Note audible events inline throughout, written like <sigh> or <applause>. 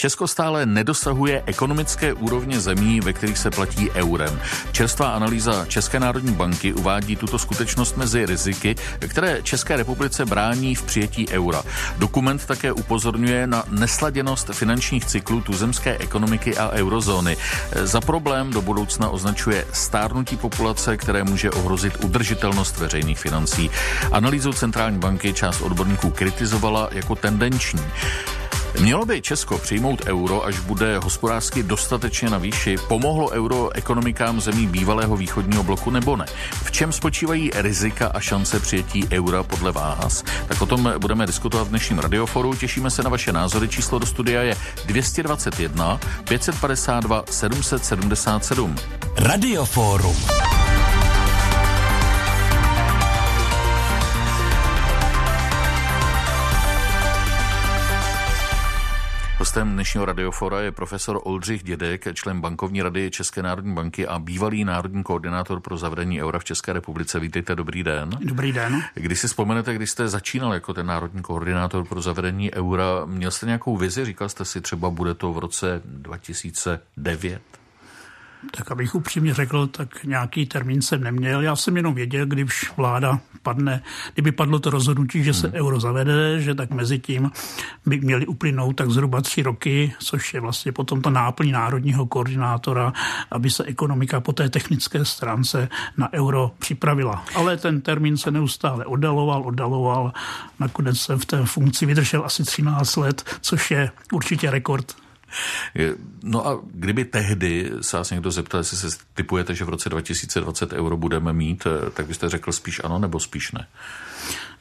Česko stále nedosahuje ekonomické úrovně zemí, ve kterých se platí eurem. Čerstvá analýza České národní banky uvádí tuto skutečnost mezi riziky, které České republice brání v přijetí eura. Dokument také upozorňuje na nesladěnost finančních cyklů tuzemské ekonomiky a eurozóny. Za problém do budoucna označuje stárnutí populace, které může ohrozit udržitelnost veřejných financí. Analýzu centrální banky část odborníků kritizovala jako tendenční. Mělo by Česko přijmout euro, až bude hospodářsky dostatečně na výši? Pomohlo euro ekonomikám zemí bývalého východního bloku nebo ne? V čem spočívají rizika a šance přijetí eura podle vás? Tak o tom budeme diskutovat v dnešním radioforu. Těšíme se na vaše názory. Číslo do studia je 221 552 777. Radioforum. Hostem dnešního radiofora je profesor Oldřich Dědek, člen bankovní rady České národní banky a bývalý národní koordinátor pro zavedení eura v České republice. Vítejte, dobrý den. Dobrý den. Když si vzpomenete, když jste začínal jako ten národní koordinátor pro zavedení eura, měl jste nějakou vizi? Říkal jste si třeba, bude to v roce 2009? Tak abych upřímně řekl, tak nějaký termín jsem neměl. Já jsem jenom věděl, když vláda padne, kdyby padlo to rozhodnutí, že se hmm. euro zavede, že tak mezi tím by měly uplynout tak zhruba tři roky, což je vlastně potom ta náplň národního koordinátora, aby se ekonomika po té technické stránce na euro připravila. Ale ten termín se neustále oddaloval, oddaloval. Nakonec jsem v té funkci vydržel asi 13 let, což je určitě rekord No a kdyby tehdy se vás někdo zeptal, jestli se typujete, že v roce 2020 euro budeme mít, eh, tak byste řekl spíš ano nebo spíš ne?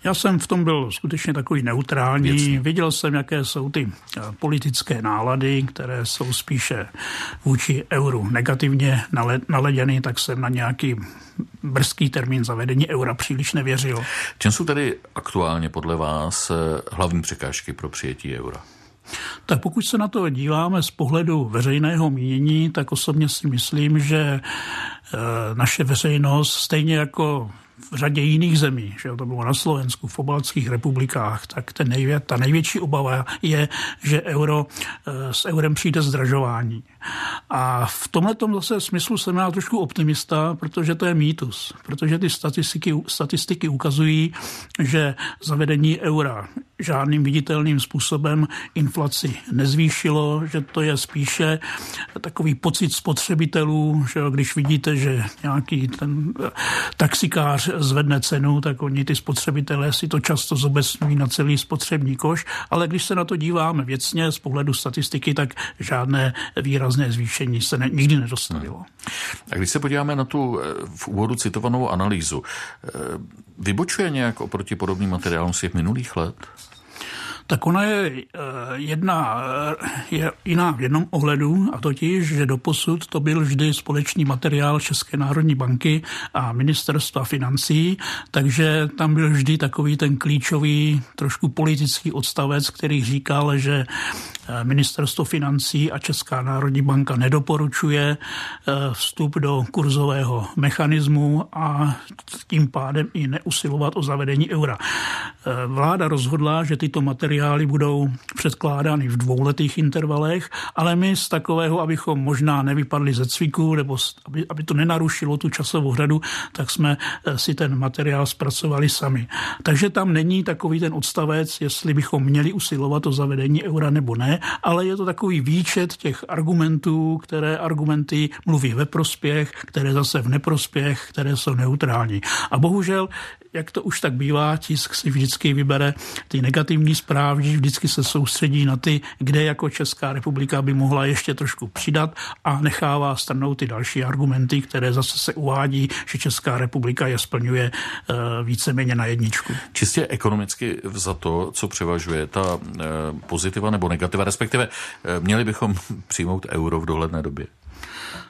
Já jsem v tom byl skutečně takový neutrální. Věcně. Viděl jsem, jaké jsou ty eh, politické nálady, které jsou spíše vůči euru negativně naleděny, tak jsem na nějaký brzký termín zavedení eura příliš nevěřil. Čem jsou tedy aktuálně podle vás eh, hlavní překážky pro přijetí eura? Tak pokud se na to díváme z pohledu veřejného mínění, tak osobně si myslím, že eh, naše veřejnost, stejně jako v řadě jiných zemí, že to bylo na Slovensku, v obaltských republikách, tak ten nejvě, ta největší obava je, že euro, eh, s eurem přijde zdražování. A v tomhle zase smyslu jsem já trošku optimista, protože to je mýtus. Protože ty statistiky, statistiky ukazují, že zavedení eura žádným viditelným způsobem inflaci nezvýšilo, že to je spíše takový pocit spotřebitelů, že když vidíte, že nějaký ten eh, taxikář zvedne cenu, tak oni ty spotřebitelé si to často zobecňují na celý spotřební koš, ale když se na to díváme věcně z pohledu statistiky, tak žádné výrazné zvýšení se ne, nikdy nedostavilo. A když se podíváme na tu eh, v úvodu citovanou analýzu, eh, vybočuje nějak oproti podobným materiálům z těch minulých let? Tak ona je eh, jedna, eh, je jiná v jednom ohledu, a totiž, že doposud to byl vždy společný materiál České národní banky a ministerstva financí, takže tam byl vždy takový ten klíčový, trošku politický odstavec, který říkal, že eh, ministerstvo financí a Česká národní banka nedoporučuje vstup do kurzového mechanismu a tím pádem i neusilovat o zavedení eura. Vláda rozhodla, že tyto materiály materiály budou předkládány v dvouletých intervalech, ale my z takového, abychom možná nevypadli ze cviku, nebo aby, aby to nenarušilo tu časovou hradu, tak jsme eh, si ten materiál zpracovali sami. Takže tam není takový ten odstavec, jestli bychom měli usilovat o zavedení eura nebo ne, ale je to takový výčet těch argumentů, které argumenty mluví ve prospěch, které zase v neprospěch, které jsou neutrální. A bohužel jak to už tak bývá, tisk si vždycky vybere ty negativní zprávy, vždycky se soustředí na ty, kde jako Česká republika by mohla ještě trošku přidat a nechává stranou ty další argumenty, které zase se uvádí, že Česká republika je splňuje eh, víceméně na jedničku. Čistě ekonomicky za to, co převažuje, ta eh, pozitiva nebo negativa, respektive eh, měli bychom <laughs> přijmout euro v dohledné době?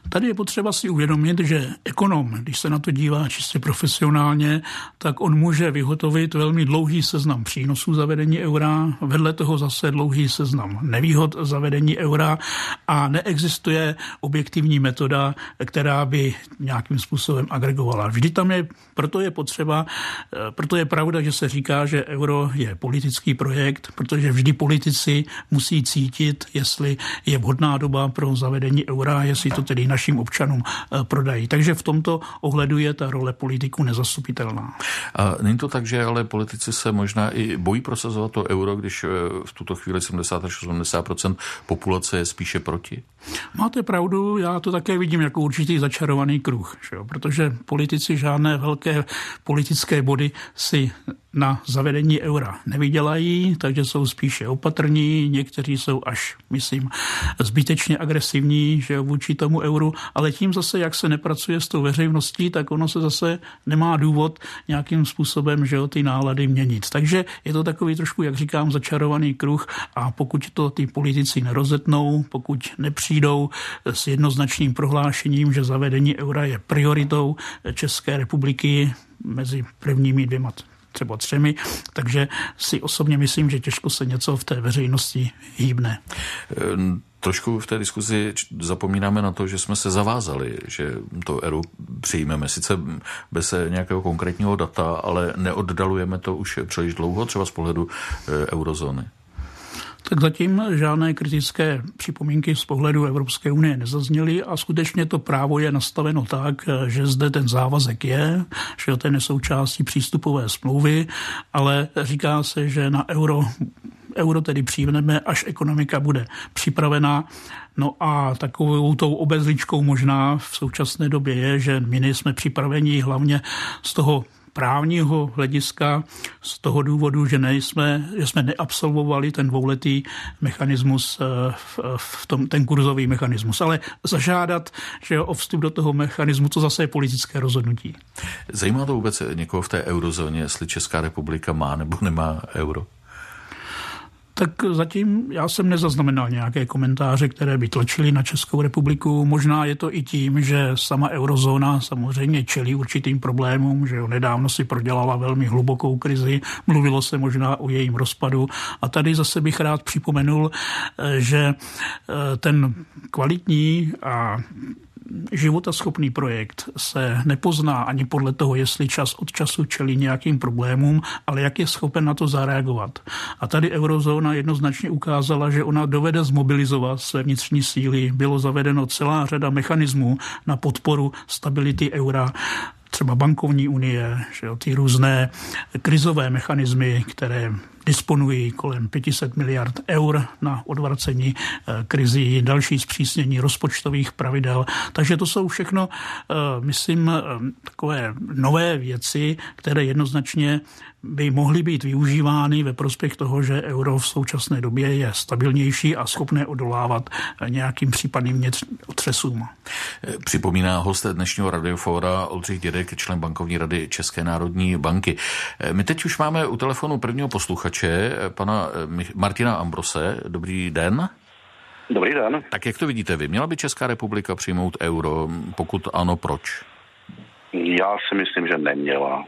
Tady je potřeba si uvědomit, že ekonom, když se na to dívá čistě profesionálně, tak on může vyhotovit velmi dlouhý seznam přínosů zavedení eura, vedle toho zase dlouhý seznam nevýhod zavedení eura a neexistuje objektivní metoda, která by nějakým způsobem agregovala. Vždy tam je, proto je potřeba, proto je pravda, že se říká, že euro je politický projekt, protože vždy politici musí cítit, jestli je vhodná doba pro zavedení eura, jestli to tedy našim občanům eh, prodají. Takže v tomto ohledu je ta role politiků nezastupitelná. A není to tak, že ale politici se možná i bojí prosazovat to euro, když eh, v tuto chvíli 70 až 80% populace je spíše proti? Máte pravdu, já to také vidím jako určitý začarovaný kruh, že jo? protože politici žádné velké politické body si na zavedení eura nevydělají, takže jsou spíše opatrní, někteří jsou až, myslím, zbytečně agresivní že vůči tomu euru, ale tím zase, jak se nepracuje s tou veřejností, tak ono se zase nemá důvod nějakým způsobem že ty nálady měnit. Takže je to takový trošku, jak říkám, začarovaný kruh a pokud to ty politici nerozetnou, pokud nepřijdou s jednoznačným prohlášením, že zavedení eura je prioritou České republiky mezi prvními dvěma třeba třemi, takže si osobně myslím, že těžko se něco v té veřejnosti hýbne. Trošku v té diskuzi zapomínáme na to, že jsme se zavázali, že to eru přijmeme. Sice bez nějakého konkrétního data, ale neoddalujeme to už příliš dlouho, třeba z pohledu e, eurozóny. Tak zatím žádné kritické připomínky z pohledu Evropské unie nezazněly a skutečně to právo je nastaveno tak, že zde ten závazek je, že to je součástí přístupové smlouvy, ale říká se, že na euro euro tedy přijmeme, až ekonomika bude připravená. No a takovou tou obezličkou možná v současné době je, že my nejsme připraveni hlavně z toho právního hlediska z toho důvodu, že, nejsme, že jsme neabsolvovali ten dvouletý mechanismus, eh, v, v tom, ten kurzový mechanismus. Ale zažádat že o vstup do toho mechanismu, to zase je politické rozhodnutí. Zajímá to vůbec někoho v té eurozóně, jestli Česká republika má nebo nemá euro? Tak zatím já jsem nezaznamenal nějaké komentáře, které by tlačily na Českou republiku. Možná je to i tím, že sama eurozóna samozřejmě čelí určitým problémům, že jo, nedávno si prodělala velmi hlubokou krizi, mluvilo se možná o jejím rozpadu. A tady zase bych rád připomenul, eh, že eh, ten kvalitní a životaschopný projekt se nepozná ani podle toho, jestli čas od času čelí nějakým problémům, ale jak je schopen na to zareagovat. A tady eurozóna jednoznačně ukázala, že ona dovede zmobilizovat své vnitřní síly. Bylo zavedeno celá řada mechanismů na podporu stability eura třeba bankovní unie, že jo, ty různé krizové mechanismy, které disponují kolem 500 miliard eur na odvracení eh, krizí, další zpřísnění rozpočtových pravidel. Takže to jsou všechno, eh, myslím, eh, takové nové věci, které jednoznačně by mohly být využívány ve prospěch toho, že euro v současné době je stabilnější a schopné odolávat nějakým případným otřesům. Připomíná host dnešního radiofóra Oldřich Dědek, člen bankovní rady České národní banky. My teď už máme u telefonu prvního posluchače, pana Martina Ambrose. Dobrý den. Dobrý den. Tak jak to vidíte vy? Měla by Česká republika přijmout euro? Pokud ano, proč? Já si myslím, že neměla.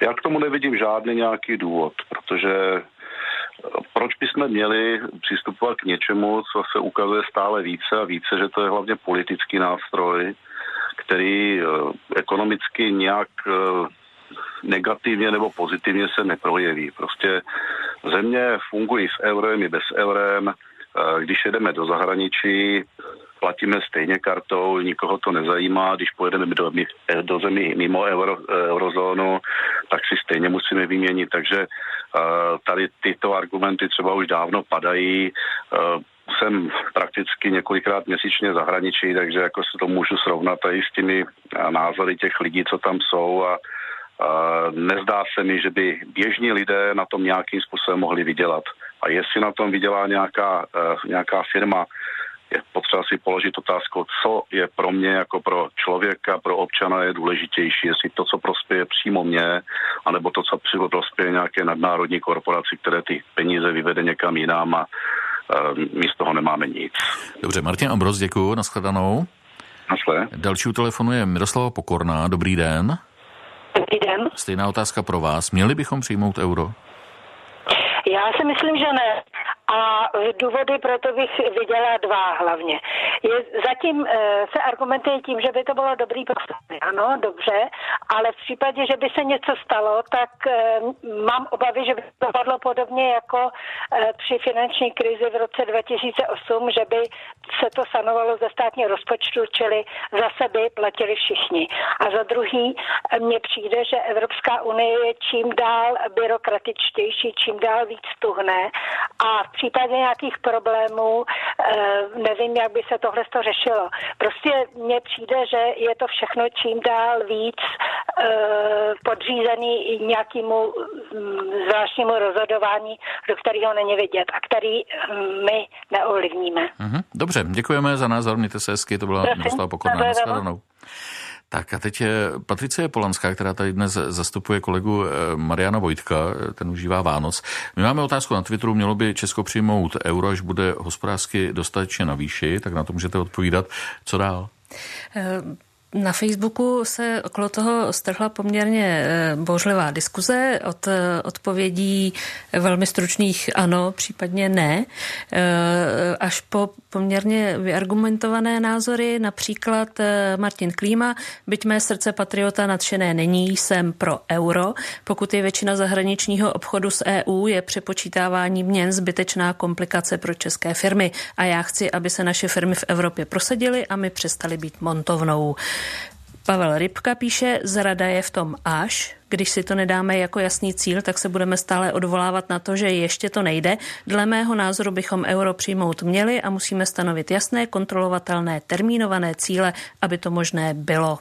Já k tomu nevidím žádný nějaký důvod, protože eh, proč bychom měli přistupovat k něčemu, co se ukazuje stále více a více, že to je hlavně politický nástroj, který eh, ekonomicky nějak eh, negativně nebo pozitivně se neprojeví. Prostě země fungují s eurem i bez eurem. Když jedeme do zahraničí, platíme stejně kartou, nikoho to nezajímá, když pojedeme do, do zemí mimo euro, eurozónu, tak si stejně musíme vyměnit, takže tady tyto argumenty třeba už dávno padají. Uh, jsem prakticky několikrát měsíčně zahraničí, takže jako se to můžu srovnat tady s těmi názory těch lidí, co tam jsou a nezdá se mi, že by běžní lidé na tom nějakým způsobem mohli vydělat. A jestli na tom vydělá nějaká, nějaká firma, je potřeba si položit otázku, co je pro mě jako pro člověka, pro občana je důležitější, jestli to, co prospěje přímo mě, anebo to, co přímo prospěje nějaké nadnárodní korporaci, které ty peníze vyvede někam jinam a my z toho nemáme nic. Dobře, Martin Ambros, děkuji, nashledanou. Nasle. Další u telefonu je Miroslava Pokorná. Dobrý den. Dobrý den. Stejná otázka pro vás. Měli bychom přijmout euro? Já si myslím, že ne. A důvody pro to bych viděla dva hlavně. Je, zatím e, se argumentuje tím, že by to bylo dobrý pro Ano, dobře, ale v případě, že by se něco stalo, tak e, mám obavy, že by to padlo podobně jako e, při finanční krizi v roce 2008, že by se to sanovalo ze státního rozpočtu, čili zase by platili všichni. A za druhý, mně přijde, že Evropská unie je čím dál byrokratičtější, čím dál víc tuhne a v případě nějakých problémů eh, nevím, jak by se tohle to řešilo. Prostě mně přijde, že je to všechno čím dál víc eh, podřízený nějakému mm, zvláštnímu rozhodování, do kterého není vidět a který mm, my neovlivníme. Mhm, dobře, děkujeme za názor, mějte se hezky, to byla Miroslava Pokorná. Tak a teď je Patricie Polanská, která tady dnes zastupuje kolegu eh, Mariana Vojtka, eh, ten užívá Vánoc. My máme otázku na Twitteru, mělo by Česko přijmout euro, až bude hospodářsky dostatečně na výši, tak na to můžete odpovídat. Co dál? Na Facebooku se okolo toho strhla poměrně eh, božlivá diskuze od eh, odpovědí velmi stručných ano, případně ne, eh, až po poměrně vyargumentované názory, například Martin Klíma, byť mé srdce patriota nadšené není, jsem pro euro. Pokud je většina zahraničního obchodu s EU, je přepočítávání měn zbytečná komplikace pro české firmy a já chci, aby se naše firmy v Evropě prosadily a my přestali být montovnou. Pavel Rybka píše, zrada je v tom až, když si to nedáme jako jasný cíl, tak se budeme stále odvolávat na to, že ještě to nejde. Dle mého názoru bychom euro přijmout měli a musíme stanovit jasné, kontrolovatelné, termínované cíle, aby to možné bylo.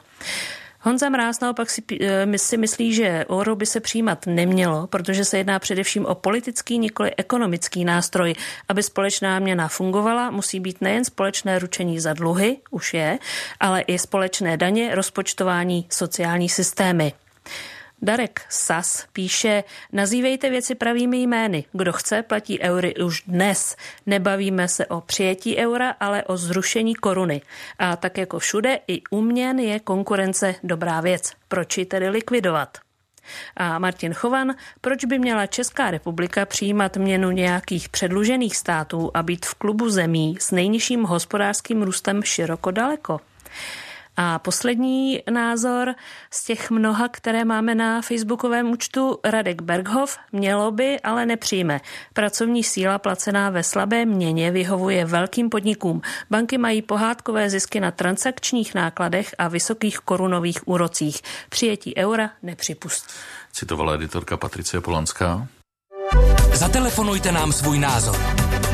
Honza Mráz naopak si, eh, si myslí, že euro by se přijímat nemělo, protože se jedná především o politický, nikoli ekonomický nástroj. Aby společná měna fungovala, musí být nejen společné ručení za dluhy, už je, ale i společné daně, rozpočtování, sociální systémy. Darek Sas píše, nazývejte věci pravými jmény. Kdo chce, platí eury už dnes. Nebavíme se o přijetí eura, ale o zrušení koruny. A tak jako všude, i u měn je konkurence dobrá věc. Proč ji tedy likvidovat? A Martin Chovan, proč by měla Česká republika přijímat měnu nějakých předlužených států a být v klubu zemí s nejnižším hospodářským růstem široko daleko? A poslední názor z těch mnoha, které máme na facebookovém účtu, Radek Berghoff, mělo by, ale nepřijme. Pracovní síla placená ve slabé měně vyhovuje velkým podnikům. Banky mají pohádkové zisky na transakčních nákladech a vysokých korunových úrocích. Přijetí eura nepřipustí. Citovala editorka Patricie Polanská. Zatelefonujte nám svůj názor.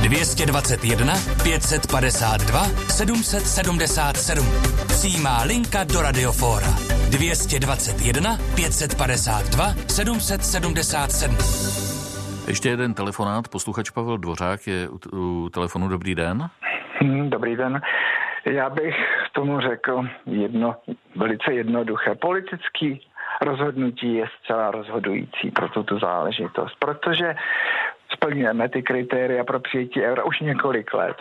221 552 777. Přijímá linka do Radiofóra. 221 552 777. Ještě jeden telefonát. Posluchač Pavel Dvořák je u, u telefonu. Dobrý den. Hmm, dobrý den. Já bych tomu řekl jedno, velice jednoduché. Politický rozhodnutí je zcela rozhodující pro tuto záležitost, protože splňujeme ty kritéria pro přijetí eura už několik let.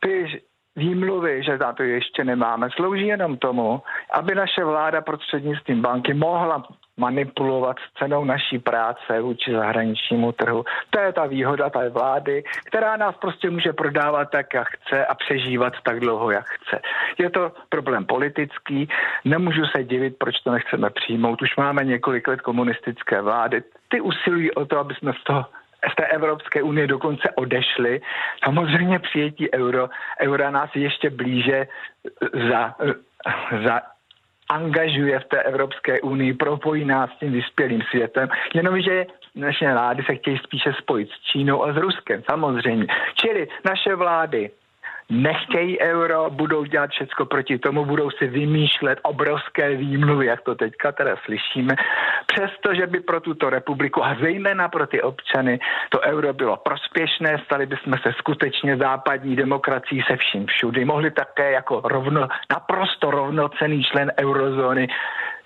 Ty výmluvy, že na to ještě nemáme, slouží jenom tomu, aby naše vláda prostřednictvím banky mohla manipulovat s cenou naší práce vůči zahraničnímu trhu. To je ta výhoda té vlády, která nás prostě může prodávat tak, jak chce a přežívat tak dlouho, jak chce. Je to problém politický, nemůžu se divit, proč to nechceme přijmout. Už máme několik let komunistické vlády. Ty usilují o to, aby jsme z toho z té Evropské unie dokonce odešli. Samozřejmě přijetí euro, eura nás ještě blíže za, za angažuje v té Evropské unii, propojí nás s tím vyspělým světem, jenomže naše vlády se chtějí spíše spojit s Čínou a s Ruskem, samozřejmě. Čili naše vlády nechtějí euro, budou dělat všechno proti tomu, budou si vymýšlet obrovské výmluvy, jak to teďka teda slyšíme, přestože by pro tuto republiku a zejména pro ty občany to euro bylo prospěšné, stali bychom se skutečně západní demokracií se vším všudy, mohli také jako rovno, naprosto rovnocený člen eurozóny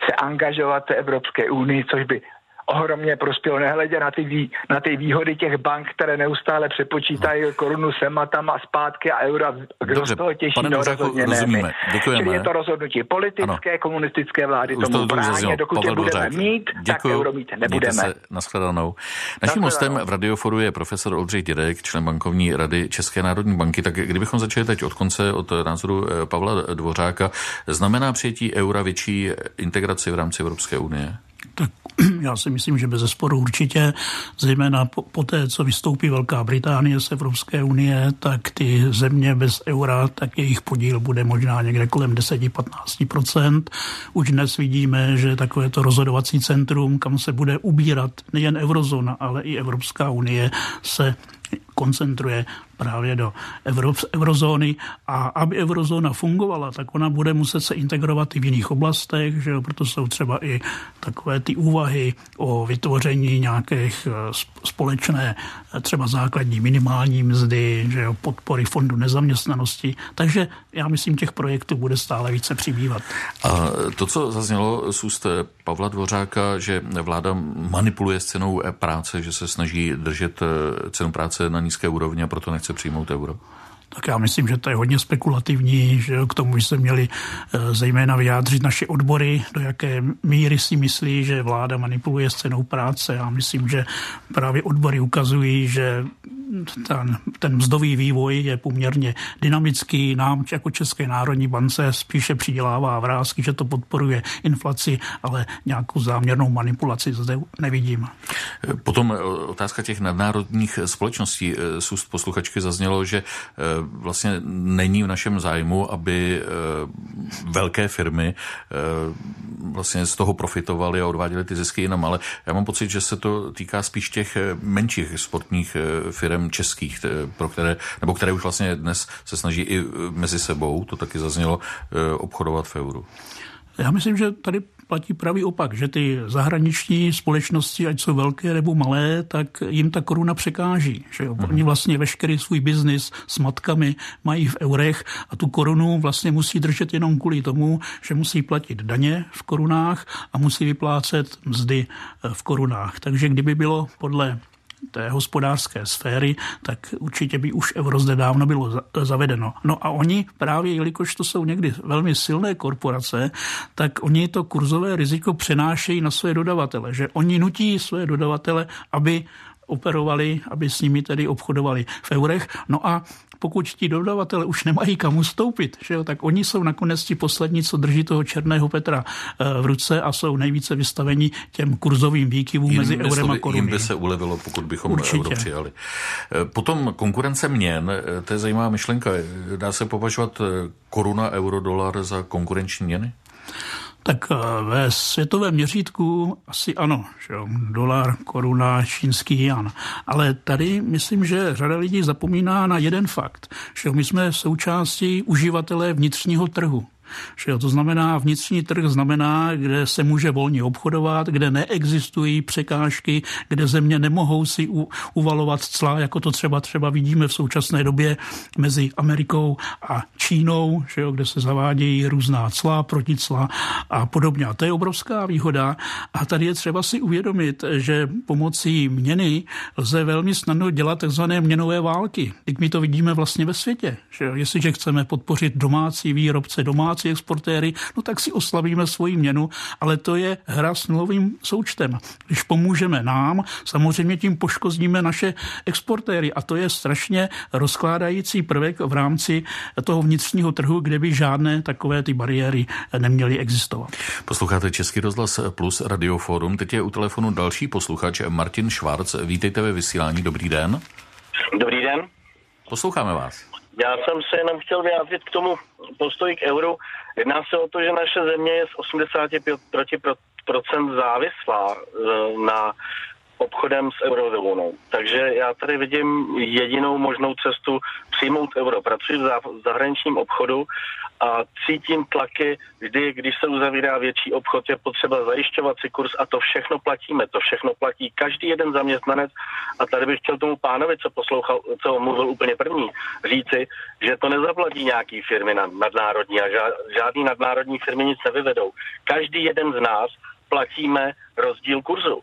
se angažovat v Evropské unii, což by ohromně prospělo, nehledě na ty, vý, na ty výhody těch bank, které neustále přepočítají no. korunu sem a tam a zpátky a eura. Kdo Dobře, z toho těší, pane no rozhodně rozumíme. Děkujeme. Čili je to rozhodnutí politické, ano. komunistické vlády Už tomu brání. Dokud Pavel je budeme Dvořák. mít, Děkuju. tak euro mít nebudeme. Se nashledanou. Naším hostem v Radioforu je profesor Oldřich Dědek, člen bankovní rady České národní banky. Tak kdybychom začali teď od konce, od názoru eh, Pavla Dvořáka, znamená přijetí eura větší integraci v rámci Evropské unie? Tak <clears throat> já si myslím, že bez zesporu určitě, zejména po, po té, co vystoupí Velká Británie z Evropské unie, tak ty země bez eura, tak jejich podíl bude možná někde kolem 10-15%. Už dnes vidíme, že takové to rozhodovací centrum, kam se bude ubírat nejen eurozóna, ale i Evropská unie, se koncentruje právě do euro, eurozóny a aby eurozóna fungovala, tak ona bude muset se integrovat i v jiných oblastech, že jo? proto jsou třeba i takové ty úvahy o vytvoření nějakých eh, společné eh, třeba základní minimální mzdy, že jo? podpory fondu nezaměstnanosti. Takže já myslím, těch projektů bude stále více přibývat. A to, co zaznělo z úst Pavla Dvořáka, že vláda manipuluje s cenou práce, že se snaží držet eh, cenu práce na nízké úrovni a proto nechce přijmout euro? Tak já myslím, že to je hodně spekulativní, že k tomu by se měli eh, zejména vyjádřit naše odbory, do jaké míry si myslí, že vláda manipuluje s cenou práce. Já myslím, že právě odbory ukazují, že ten, ten mzdový vývoj je poměrně dynamický. Nám jako České národní bance spíše přidělává vrázky, že to podporuje inflaci, ale nějakou záměrnou manipulaci zde nevidím. Potom eh, otázka těch nadnárodních společností. Eh, z úst posluchačky zaznělo, že vlastně není v našem zájmu, aby velké firmy vlastně z toho profitovaly a odváděly ty zisky jinam, ale já mám pocit, že se to týká spíš těch menších sportních firm, českých, pro které, nebo které už vlastně dnes se snaží i mezi sebou, to taky zaznělo, eh, obchodovat v euru. Já myslím, že tady platí pravý opak, že ty zahraniční společnosti, ať jsou velké nebo malé, tak jim ta koruna překáží. Že jo? Oni vlastně veškerý svůj biznis s matkami mají v eurech a tu korunu vlastně musí držet jenom kvůli tomu, že musí platit daně v korunách a musí vyplácet mzdy eh, v korunách. Takže kdyby bylo podle té hospodářské sféry, tak určitě by už euro zde dávno bylo zavedeno. No a oni právě, jelikož to jsou někdy velmi silné korporace, tak oni to kurzové riziko přenášejí na své dodavatele, že oni nutí své dodavatele, aby operovali, aby s nimi tedy obchodovali v eurech. No a pokud ti dodavatele už nemají kam ustoupit, že jo, tak oni jsou nakonec ti poslední, co drží toho černého Petra eh, v ruce a jsou nejvíce vystaveni těm kurzovým výkyvům mezi eurem a korunou. Jim by se ulevilo, pokud bychom Určitě. euro přijali. Eh, potom konkurence měn, eh, to je zajímavá myšlenka. Dá se považovat koruna, euro, dolar za konkurenční měny? Tak eh, ve světovém měřítku asi ano, že jo, dolar, koruna, čínský jan. Ale tady myslím, že řada lidí zapomíná na jeden fakt, že my jsme součástí uživatelé vnitřního trhu. Že jo, to znamená, vnitřní trh znamená, kde se může volně obchodovat, kde neexistují překážky, kde země nemohou si u, uvalovat cla, jako to třeba třeba vidíme v současné době mezi Amerikou a Čínou, že jo, kde se zavádějí různá cla, proticla a podobně. A to je obrovská výhoda. A tady je třeba si uvědomit, že pomocí měny lze velmi snadno dělat takzvané měnové války. Teď my to vidíme vlastně ve světě. Že jo, jestliže chceme podpořit domácí výrobce, domácí domácí exportéry, no tak si oslavíme svoji měnu, ale to je hra s nulovým součtem. Když pomůžeme nám, samozřejmě tím poškodíme naše exportéry a to je strašně rozkládající prvek v rámci toho vnitřního trhu, kde by žádné takové ty bariéry neměly existovat. Posloucháte Český rozhlas plus Radioforum. Teď je u telefonu další posluchač Martin Švarc. Vítejte ve vysílání. Dobrý den. Dobrý den. Posloucháme vás. Já jsem se jenom chtěl vyjádřit k tomu postoji k euru. Jedná se o to, že naše země je z 85% závislá e, na obchodem s eurozónou. Takže já tady vidím jedinou možnou cestu přijmout euro. Pracuji v zahraničním obchodu a cítím tlaky vždy, když se uzavírá větší obchod, je potřeba zajišťovat si kurz a to všechno platíme, to všechno platí každý jeden zaměstnanec a tady bych chtěl tomu pánovi, co poslouchal, co mluvil úplně první, říci, že to nezaplatí nějaký firmy nadnárodní a žádný nadnárodní firmy nic nevyvedou. Každý jeden z nás platíme rozdíl kurzu.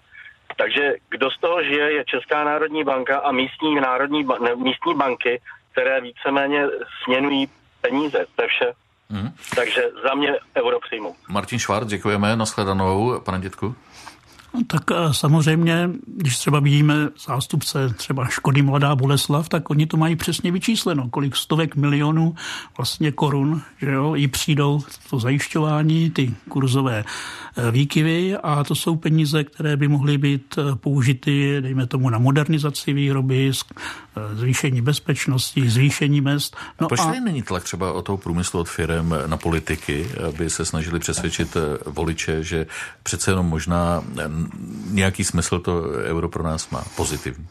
Takže kdo z toho žije, je Česká národní banka a místní, národní, ne, místní banky, které víceméně směnují peníze. To je vše. Hmm. Takže za mě euro přijmu. Martin Švár, děkujeme. Naschledanou, pane dětku. No, tak eh, samozřejmě, když třeba vidíme zástupce třeba Škody Mladá Boleslav, tak oni to mají přesně vyčísleno, kolik stovek milionů vlastně korun, že jo, i přijdou to zajišťování, ty kurzové eh, výkyvy a to jsou peníze, které by mohly být eh, použity, dejme tomu, na modernizaci výroby, zvýšení bezpečnosti, zvýšení mest. No Proč a... není tlak třeba o toho průmyslu od firm na politiky, aby se snažili přesvědčit voliče, že přece jenom možná nějaký smysl to euro pro nás má pozitivní.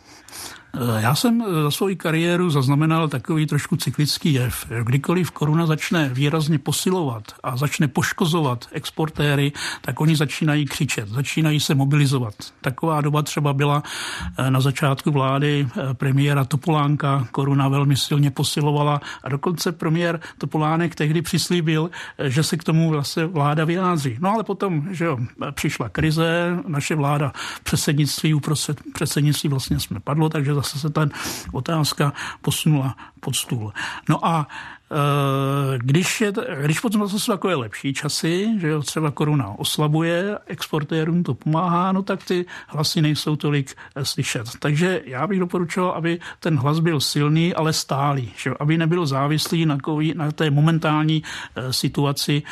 Já jsem za svou kariéru zaznamenal takový trošku cyklický jev. Kdykoliv koruna začne výrazně posilovat a začne poškozovat exportéry, tak oni začínají křičet, začínají se mobilizovat. Taková doba třeba byla eh, na začátku vlády eh, premiéra Topolánka. Koruna velmi silně posilovala a dokonce premiér Topolánek tehdy přislíbil, eh, že se k tomu vlastně vláda vyjádří. No ale potom, že jo, přišla krize, naše vláda předsednictví uprostřed předsednictví vlastně jsme padlo, takže zase se ta otázka posunula pod stůl. No a e, když, je, když potom zase jsou takové lepší časy, že jo, třeba koruna oslabuje, exportérům to pomáhá, no tak ty hlasy nejsou tolik e, slyšet. Takže já bych doporučoval, aby ten hlas byl silný, ale stálý, že jo, aby nebyl závislý na, na té momentální e, situaci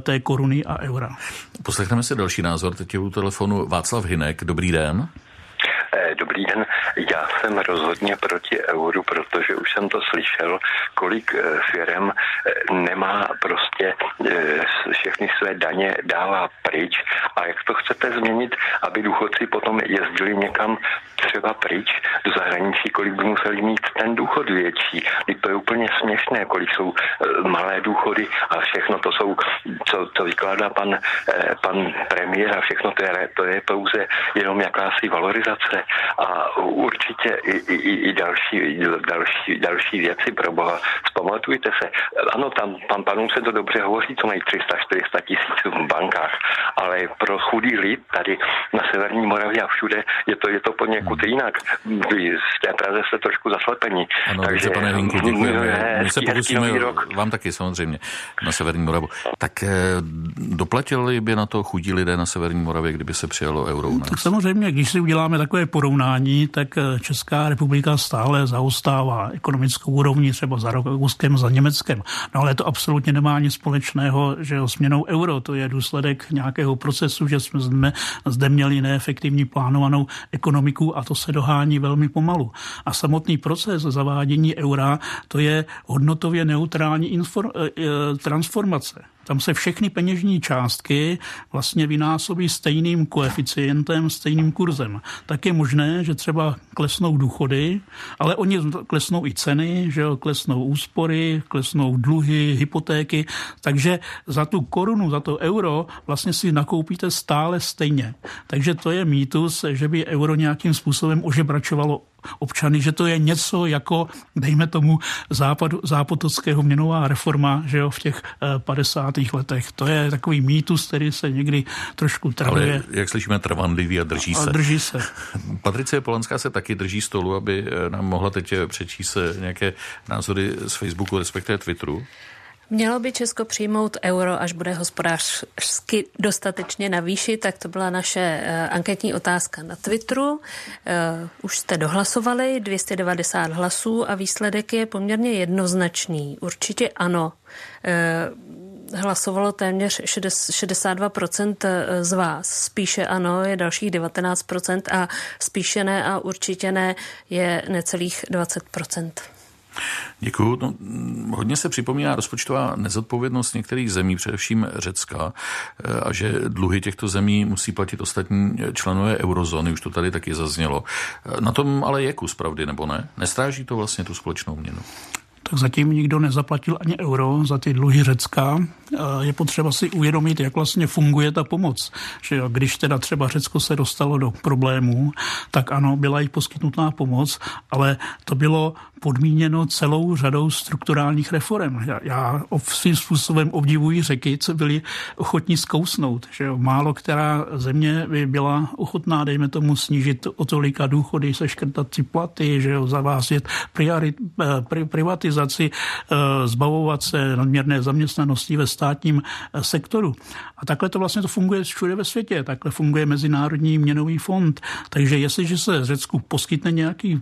té koruny a eura. Poslechneme si další názor. Teď je u telefonu Václav Hinek. Dobrý den. Dobrý den, já jsem rozhodně proti euru, protože už jsem to slyšel, kolik eh, firm eh, nemá prostě eh, všechny své daně dává pryč. A jak to chcete změnit, aby důchodci potom jezdili někam třeba pryč do zahraničí, kolik by museli mít ten důchod větší. I to je úplně směšné, kolik jsou malé důchody a všechno to jsou, co, co vykládá pan, pan premiér a všechno to je, to je pouze jenom jakási valorizace a určitě i, i, i další, další, další věci pro boha. Vzpamatujte se, ano, tam pan panům se to dobře hovoří, co mají 300-400 tisíc v bankách, ale pro chudý lid tady na Severní Moravě a všude je to, je to poněkud hmm. jinak. Vy z té Praze jste trošku zaslepení. Ano, Takže, pane Hinku, děkujeme. Ne, My se pokusíme, vám taky samozřejmě, na Severní Moravu. Tak eh, doplatili by na to chudí lidé na Severní Moravě, kdyby se přijalo euro u nás? Tak samozřejmě, když si uděláme takové porovnání, tak eh, Česká republika stále zaostává ekonomickou úrovni třeba za Rakouskem, za Německem. No ale to absolutně nemá nic společného, že směnou euro. To je důsledek nějakého procesu, že jsme zde, měli neefektivní plánovanou ekonomiku a to se dohání velmi pomalu. A samotný proces zavádění eura, to je hodnotově neutrální eh, eh, transformace. Tam se všechny peněžní částky vlastně vynásobí stejným koeficientem, stejným kurzem. Tak je možné, že třeba klesnou důchody, ale oni klesnou i ceny, že jo, klesnou úspory, klesnou dluhy, hypotéky, takže za tu korunu, za to euro vlastně si nakoupíte stále stejně. Takže to je mýtus, že by euro nějakým způsobem ožebračovalo občany, že to je něco jako, dejme tomu, západu, zápotockého měnová reforma, že jo, v těch 50. Eh, letech. To je takový mýtus, který se někdy trošku travuje. Ale jak slyšíme, trvanlivý a drží se. A drží se. <laughs> Patricie Polanská se taky drží stolu, aby eh, nám mohla teď přečíst nějaké názory z Facebooku, respektive Twitteru. Mělo by Česko přijmout euro, až bude hospodářsky dostatečně na výši, tak to byla naše uh, anketní otázka na Twitteru. Uh, už jste dohlasovali 290 hlasů a výsledek je poměrně jednoznačný. Určitě ano. Uh, hlasovalo téměř 62% z vás. Spíše ano je dalších 19% a spíše ne a určitě ne je necelých 20%. Děkuju. No, hodně se připomíná rozpočtová nezodpovědnost některých zemí, především Řecka, eh, a že dluhy těchto zemí musí platit ostatní členové eurozóny, už to tady taky zaznělo. Na tom ale je kus pravdy, nebo ne? Nestráží to vlastně tu společnou měnu? Tak zatím nikdo nezaplatil ani euro za ty dluhy Řecka. Je potřeba si uvědomit, jak vlastně funguje ta pomoc. Že když teda třeba Řecko se dostalo do problémů, tak ano, byla jí poskytnutá pomoc, ale to bylo podmíněno celou řadou strukturálních reform. Já, já svým způsobem obdivuji řeky, co byli ochotní zkousnout. Že jo, málo která země by byla ochotná, dejme tomu, snížit o tolika důchody, seškrtat si platy, že jo, zavážet priori, eh, privatizaci, eh, zbavovat se nadměrné zaměstnanosti ve státním eh, sektoru. A takhle to vlastně to funguje všude ve světě. Takhle funguje Mezinárodní měnový fond. Takže jestliže se Řecku poskytne nějaký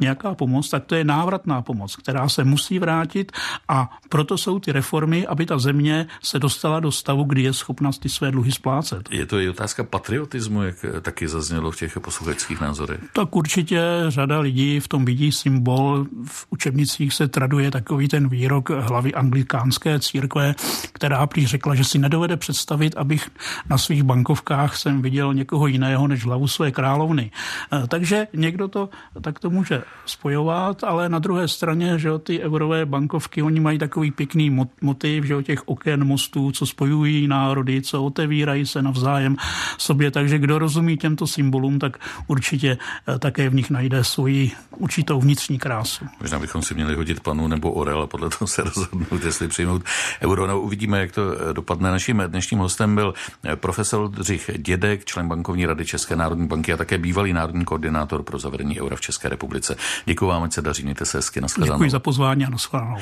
nějaká pomoc, tak to je návratná pomoc, která se musí vrátit a proto jsou ty reformy, aby ta země se dostala do stavu, kdy je schopna ty své dluhy splácet. Je to i otázka patriotismu, jak taky zaznělo v těch posluchačských názorech? Tak určitě řada lidí v tom vidí symbol. V učebnicích se traduje takový ten výrok hlavy anglikánské církve, která prý řekla, že si nedovede představit, abych na svých bankovkách jsem viděl někoho jiného než hlavu své královny. Eh, takže někdo to tak to může spojovat, ale na druhé straně, že jo, ty eurové bankovky, oni mají takový pěkný motiv, že jo, těch oken, mostů, co spojují národy, co otevírají se navzájem sobě, takže kdo rozumí těmto symbolům, tak určitě eh, také v nich najde svoji určitou vnitřní krásu. Možná bychom si měli hodit panu nebo orel a podle toho se rozhodnout, jestli přijmout euro. No, uvidíme, jak to eh, dopadne. Naším dnešním hostem byl eh, profesor Dřich Dědek, člen bankovní rady České národní banky a také bývalý národní koordinátor pro zavedení eura v České republice. Děkuji vám, ať se daří, mějte se hezky, Děkuji za pozvání a nashledanou.